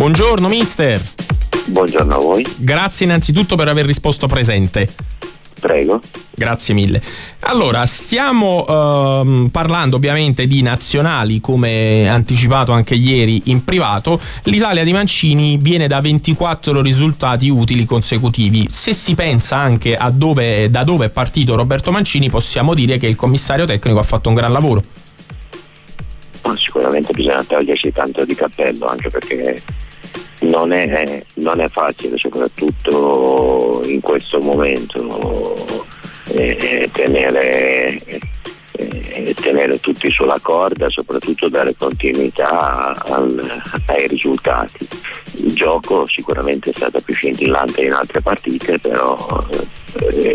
Buongiorno mister. Buongiorno a voi. Grazie innanzitutto per aver risposto presente. Prego. Grazie mille. Allora, stiamo ehm, parlando ovviamente di nazionali, come anticipato anche ieri in privato. L'Italia di Mancini viene da 24 risultati utili consecutivi. Se si pensa anche a dove, da dove è partito Roberto Mancini, possiamo dire che il commissario tecnico ha fatto un gran lavoro. Sicuramente bisogna togliersi tanto di cappello, anche perché non è, non è facile, soprattutto in questo momento, eh, tenere, eh, tenere, tutti sulla corda, soprattutto dare continuità al, ai risultati. Il gioco sicuramente è stato più scintillante in altre partite, però eh,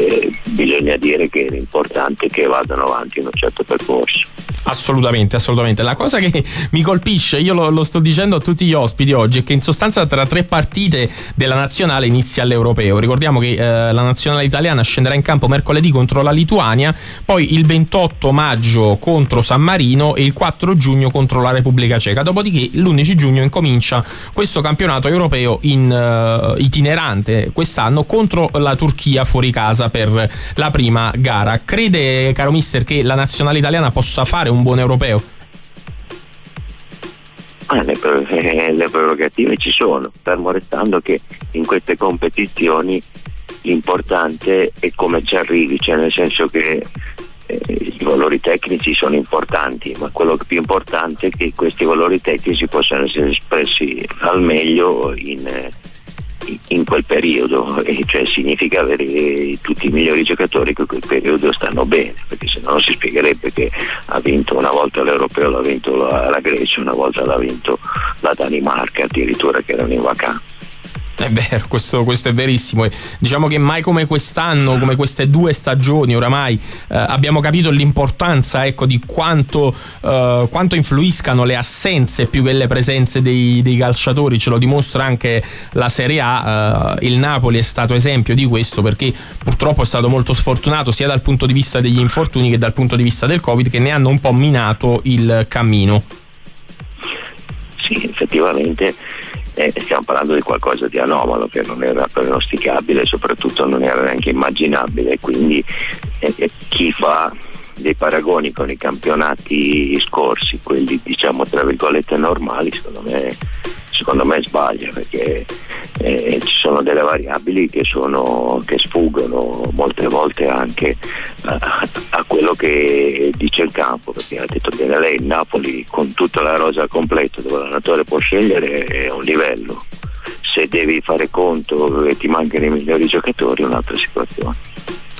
bisogna dire che è che vadano avanti in un certo percorso. Assolutamente, assolutamente. La cosa che mi colpisce, io lo, lo, sto dicendo a tutti gli ospiti oggi, è che in sostanza tra tre partite della nazionale inizia l'europeo. Ricordiamo che eh, la nazionale italiana scenderà in campo mercoledì contro la Lituania, poi il 28 maggio contro San Marino e il 4 giugno contro la Repubblica Ceca. Dopodiché l'11 giugno incomincia questo campionato europeo in, uh, itinerante quest'anno contro la Turchia fuori casa per la prima gara. Crede, caro mister, che la nazionale italiana possa fare un buon europeo? Ah, le, le, prerogative ci sono, fermo restando che in queste competizioni l'importante è come ci arrivi, cioè nel senso che eh, i valori tecnici sono importanti, ma quello più importante è che questi valori tecnici possano essere espressi al meglio in, eh, in quel periodo, cioè significa avere tutti i migliori giocatori che in quel periodo stanno bene, perché se no si spiegherebbe che ha vinto una volta l'Europeo, l'ha vinto la, la Grecia, una volta l'ha vinto la Danimarca, addirittura che erano in vacanza. È vero, questo, questo, è verissimo. E diciamo che mai come quest'anno, come queste due stagioni, oramai eh, abbiamo capito l'importanza ecco, di quanto, eh, quanto, influiscano le assenze più che le presenze dei, dei, calciatori. Ce lo dimostra anche la Serie A. Eh, il Napoli è stato esempio di questo perché purtroppo è stato molto sfortunato sia dal punto di vista degli infortuni che dal punto di vista del Covid, che ne hanno un po' minato il cammino. Sì, effettivamente eh, stiamo parlando di qualcosa di anomalo che non era pronosticabile e soprattutto non era neanche immaginabile, quindi eh, eh, chi fa dei paragoni con i campionati scorsi, quelli diciamo tra virgolette normali, secondo me, secondo me sbaglia perché eh, ci sono delle variabili che, sono, che sfuggono molte volte anche a, a, quello che dice il campo, perché ha detto bene lei, il Napoli con tutta la rosa completa dove l'allenatore può scegliere è un livello, se devi fare conto e ti mancano i migliori giocatori è un'altra situazione.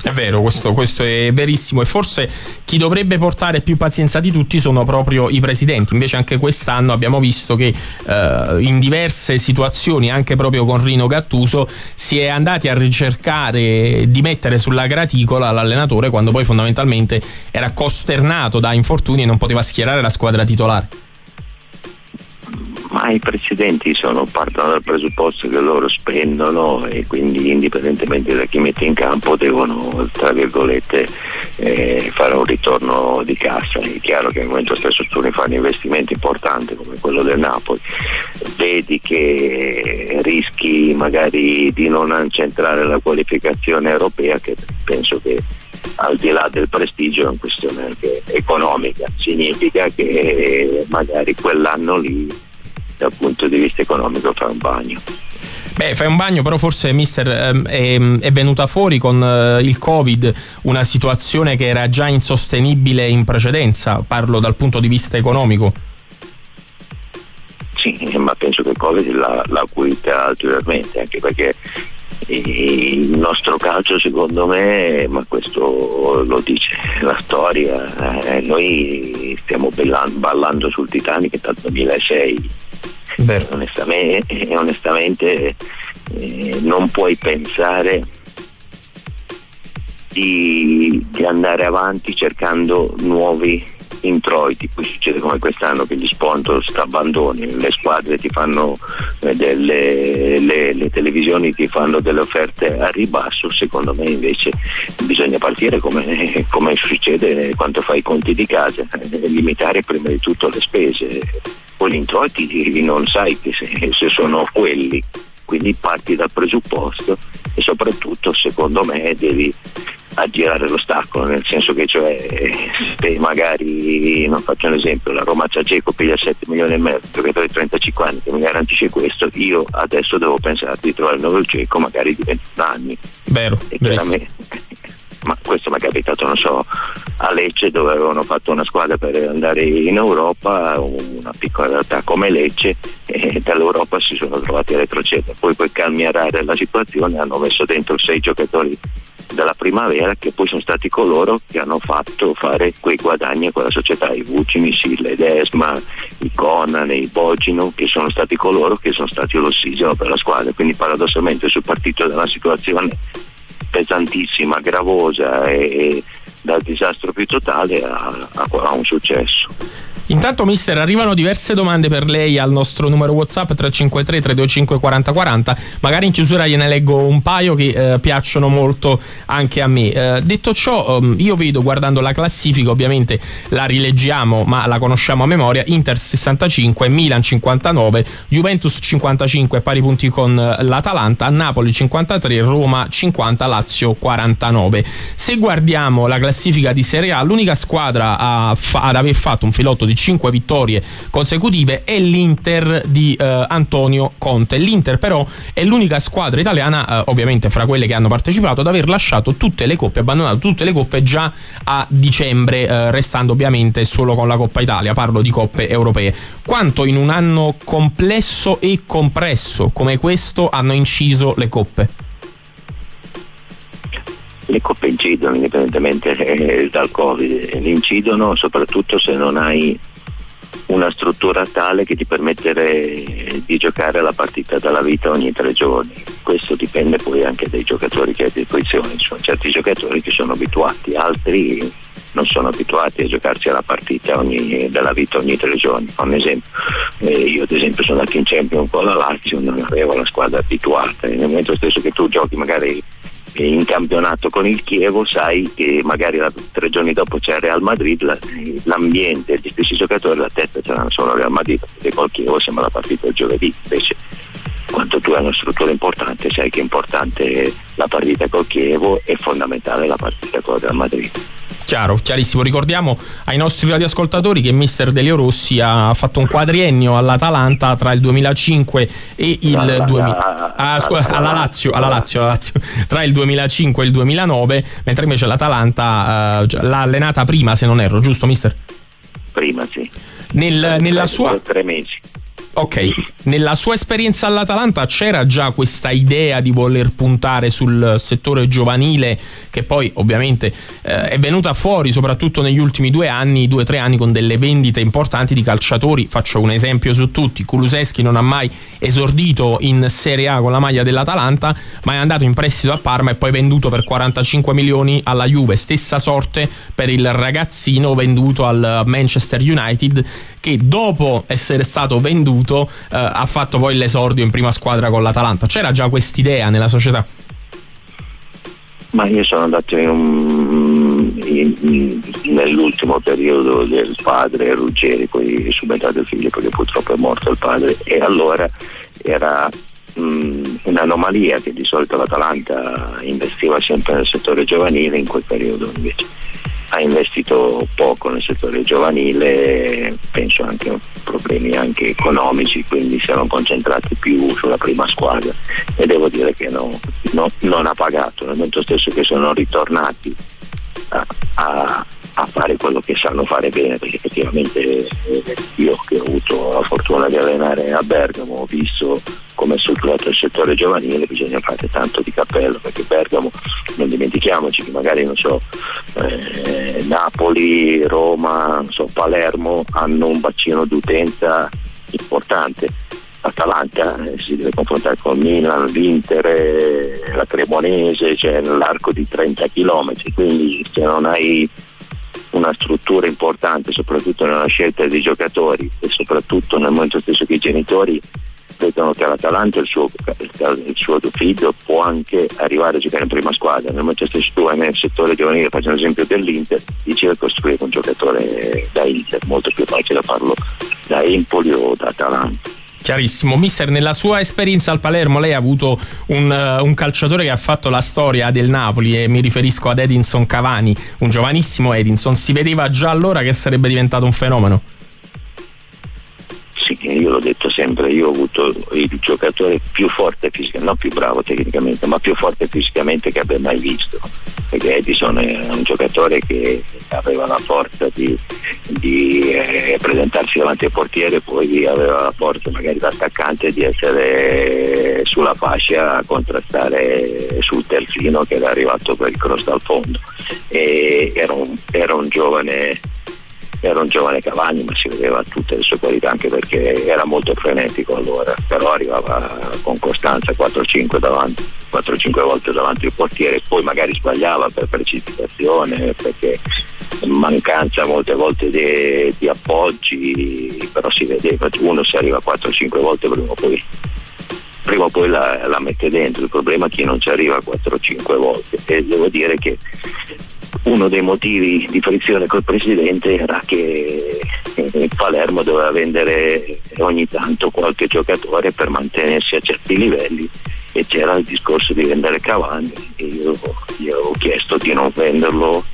È vero, questo, questo, è verissimo e forse chi dovrebbe portare più pazienza di tutti sono proprio i presidenti. Invece anche quest'anno abbiamo visto che eh, in diverse situazioni, anche proprio con Rino Gattuso, si è andati a ricercare di mettere sulla graticola l'allenatore quando poi fondamentalmente era costernato da infortuni e non poteva schierare la squadra titolare ma i precedenti sono, partono dal presupposto che loro spendono e quindi indipendentemente da chi mette in campo devono tra virgolette eh, fare un ritorno di cassa. È chiaro che nel momento stesso tu ne fai un investimento importante come quello del Napoli, vedi che rischi magari di non accentrare la qualificazione europea che penso che al di là del prestigio è una questione anche economica, significa che magari quell'anno lì dal punto di vista economico fa un bagno. Beh, fai un bagno, però forse mister ehm, è, è, venuta fuori con eh, il Covid una situazione che era già insostenibile in precedenza, parlo dal punto di vista economico. Sì, ma penso che il Covid l'ha, l'ha acuita ulteriormente, anche perché il nostro calcio secondo me, ma questo lo dice la storia, eh, noi stiamo ballando, ballando sul Titanic dal 2006 onestamente, onestamente eh, non puoi pensare di, di, andare avanti cercando nuovi introiti, poi succede come quest'anno che gli sponsor abbandoni, le squadre ti fanno eh, delle, le, le, televisioni ti fanno delle offerte a ribasso, secondo me invece bisogna partire come, come succede quando fai i conti di casa, eh, limitare prima di tutto le spese. Poi gli introiti non sai se, se sono quelli, quindi parti dal presupposto e soprattutto secondo me devi aggirare l'ostacolo, nel senso che cioè, se magari, non faccio un esempio, la Roma Ciageco piglia 7 milioni e mezzo, giocatore di 35 anni che mi garantisce questo, io adesso devo pensare di trovare il nuovo Geco magari di 20 anni. Vero, ma questo mi è capitato, non so, a Lecce dove avevano fatto una squadra per andare in Europa, una piccola realtà come Lecce e dall'Europa si sono trovati a retrocedere. Poi per calmierare la situazione hanno messo dentro sei giocatori dalla primavera che poi sono stati coloro che hanno fatto fare quei guadagni a quella società, i Vucini, sì, Desma, i Conan, i Bogino, che sono stati coloro che sono stati l'ossigeno per la squadra. Quindi paradossalmente sul partito da una situazione pesantissima, gravosa e, e dal disastro più totale a, a, a un successo. Intanto, mister, arrivano diverse domande per lei al nostro numero WhatsApp 353 325 4040. Magari in chiusura gliene leggo un paio che eh, piacciono molto anche a me. Eh, detto ciò, um, io vedo guardando la classifica, ovviamente la rileggiamo, ma la conosciamo a memoria: Inter 65, Milan 59, Juventus 55, pari punti con eh, l'Atalanta, Napoli 53, Roma 50, Lazio 49. Se guardiamo la classifica di Serie A, l'unica squadra fa- ad aver fatto un filotto di 5 vittorie consecutive è l'Inter di eh, Antonio Conte. L'Inter però è l'unica squadra italiana, eh, ovviamente fra quelle che hanno partecipato, ad aver lasciato tutte le coppe, abbandonato tutte le coppe già a dicembre, eh, restando ovviamente solo con la Coppa Italia, parlo di coppe europee. Quanto in un anno complesso e compresso come questo hanno inciso le coppe? Le coppe incidono indipendentemente eh, dal Covid, incidono soprattutto se non hai una struttura tale che ti permettere di giocare la partita dalla vita ogni tre giorni. Questo dipende poi anche dai giocatori che hai a disposizione, ci sono certi giocatori che sono abituati, altri non sono abituati a giocarsi alla partita ogni, della vita ogni tre giorni. Fa un esempio, eh, io ad esempio sono andato in Champions con la Lazio, non avevo la squadra abituata, nel momento stesso che tu giochi magari in campionato con il Chievo sai che magari tre giorni dopo c'è il Real Madrid, l'ambiente, gli stessi giocatori, la testa ce l'hanno solo Real Madrid, perché col Chievo sembra la partita il giovedì, invece quando tu hai una struttura importante sai che è importante la partita col Chievo e fondamentale la partita con il Real Madrid. Chiaro, chiarissimo. Ricordiamo ai nostri radioascoltatori che mister Delio Rossi ha fatto un quadriennio all'Atalanta tra il 2005 e il alla, 2000, ah, scusa, alla, Lazio, alla, Lazio, alla Lazio, tra il 2005 e il 2009, mentre invece l'Atalanta uh, l'ha allenata prima, se non erro, giusto mister? Prima, sì. Nel, nella sua... Tre mesi. Ok, nella sua esperienza all'Atalanta c'era già questa idea di voler puntare sul settore giovanile che poi ovviamente eh, è venuta fuori soprattutto negli ultimi due anni, due o tre anni con delle vendite importanti di calciatori. Faccio un esempio su tutti, Kuluseschi non ha mai esordito in Serie A con la maglia dell'Atalanta ma è andato in prestito a Parma e poi venduto per 45 milioni alla Juve. Stessa sorte per il ragazzino venduto al Manchester United che dopo essere stato venduto eh, ha fatto poi l'esordio in prima squadra con l'Atalanta. C'era già quest'idea nella società? Ma io sono andato in, in, in, nell'ultimo periodo del padre Ruggeri, poi è subentrato il figlio perché purtroppo è morto il padre e allora era mh, un'anomalia che di solito l'Atalanta investiva sempre nel settore giovanile, in quel periodo invece ha investito poco nel settore giovanile, penso anche a problemi anche economici, quindi si erano concentrati più sulla prima squadra e devo dire che no, no, non ha pagato, nel momento stesso che sono ritornati a, a, a fare quello che sanno fare bene, perché effettivamente io che ho avuto la fortuna di allenare a Bergamo ho visto come è strutturato il settore giovanile, bisogna fare tanto di cappello, perché Bergamo, non dimentichiamoci che magari non so, eh, Napoli, Roma, so, Palermo hanno un bacino d'utenza importante. Atalanta eh, si deve confrontare con Milan, l'Inter, eh, la Cremonese, cioè nell'arco di 30 km, quindi se non hai una struttura importante soprattutto nella scelta dei giocatori e soprattutto nel momento stesso che i genitori vedono che l'Atalanta il suo, il suo figlio può anche arrivare a giocare in prima squadra nel momento stesso tu nel settore giovanile faccio un esempio dell'Inter dici di costruire un giocatore da Inter molto più facile farlo da Empoli o da Atalanta. Chiarissimo. Mister, nella sua esperienza al Palermo lei ha avuto un, uh, un, calciatore che ha fatto la storia del Napoli e mi riferisco ad Edinson Cavani, un giovanissimo Edinson. Si vedeva già allora che sarebbe diventato un fenomeno? Sì, io l'ho detto sempre, io ho avuto il giocatore più forte fisicamente, non più bravo tecnicamente, ma più forte fisicamente che abbia mai visto. Perché Edison è un giocatore che aveva la forza di, di eh, presentarsi davanti al portiere, poi aveva la forza magari da attaccante di essere sulla fascia a contrastare sul terzino che era arrivato per il cross dal fondo. E era un, era un giovane era un giovane Cavani ma si vedeva tutte le sue qualità anche perché era molto frenetico allora. Però arrivava con costanza 4-5 davanti 4-5 volte davanti al portiere poi magari sbagliava per precipitazione perché mancanza molte volte di, di appoggi però si vedeva uno si arriva 4-5 volte prima o poi prima o poi la, la, mette dentro. Il problema è chi non ci arriva 4-5 volte. E devo dire che uno dei motivi di frizione col presidente era che il Palermo doveva vendere ogni tanto qualche giocatore per mantenersi a certi livelli e c'era il discorso di vendere Cavani e io gli ho chiesto di non venderlo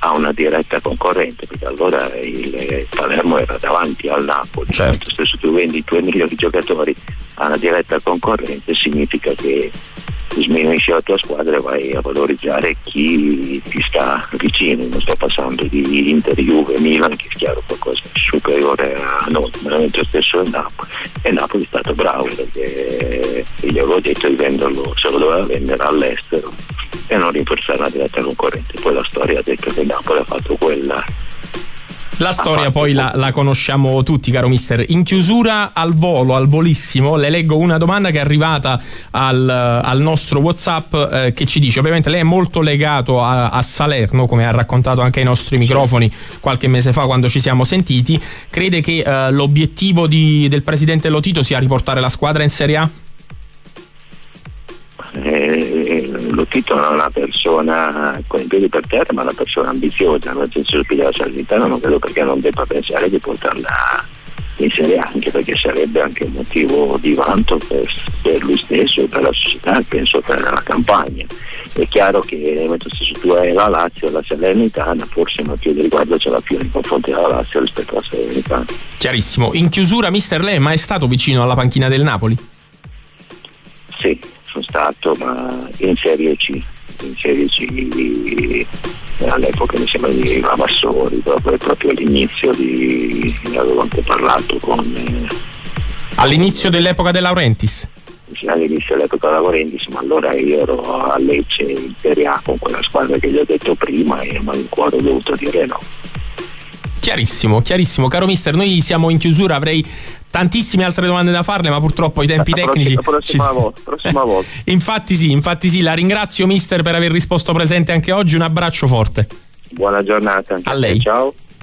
a una diretta concorrente perché allora il Palermo era davanti al Napoli certo. se tu vendi i tuoi migliori giocatori a una diretta concorrente significa che sminuisci la tua squadra e vai a valorizzare chi ti sta vicino, non sto passando di Inter, Juve, Milan che è chiaro qualcosa di superiore a noi, veramente stesso è Napoli. E Napoli è stato bravo perché gli avevo detto di venderlo, se lo doveva vendere all'estero e non rinforzare la diretta concorrente, poi la storia ha detto che Napoli ha fatto quella la storia poi la, la, conosciamo tutti, caro mister. In chiusura al volo, al volissimo, le leggo una domanda che è arrivata al, al nostro WhatsApp eh, che ci dice: ovviamente lei è molto legato a, a, Salerno, come ha raccontato anche ai nostri microfoni qualche mese fa quando ci siamo sentiti. Crede che eh, l'obiettivo di, del presidente Lotito sia riportare la squadra in Serie A? Eh, Lotito è una persona con i piedi per terra ma una persona ambiziosa nel senso che la Salernitana non vedo perché non debba pensare di portarla in Serie A anche perché sarebbe anche un motivo di vanto per, per lui stesso e per la società penso per la campagna. È chiaro che se tu hai la Lazio la Salernitana forse un motivo di riguardo ce l'ha più nei confronti della Lazio rispetto alla Salernitana. Chiarissimo. In chiusura mister lei è mai stato vicino alla panchina del Napoli? sì sono stato ma in Serie C, in Serie C eh, all'epoca mi sembra di Ravassori, proprio, proprio all'inizio di, ne avevo anche parlato con... Eh, all'inizio dell'epoca De Laurentiis? All'inizio dell'epoca De Laurentiis, ma allora io ero a Lecce in Serie A con quella squadra che gli ho detto prima e ma cuore ho dovuto dire no. Chiarissimo, chiarissimo. Caro mister, noi siamo in chiusura, avrei tantissime altre domande da farle, ma purtroppo i tempi tecnici. La prossima, volta, prossima volta. infatti sì, infatti sì, la ringrazio mister per aver risposto presente anche oggi. Un abbraccio forte. Buona giornata. A lei. Ciao.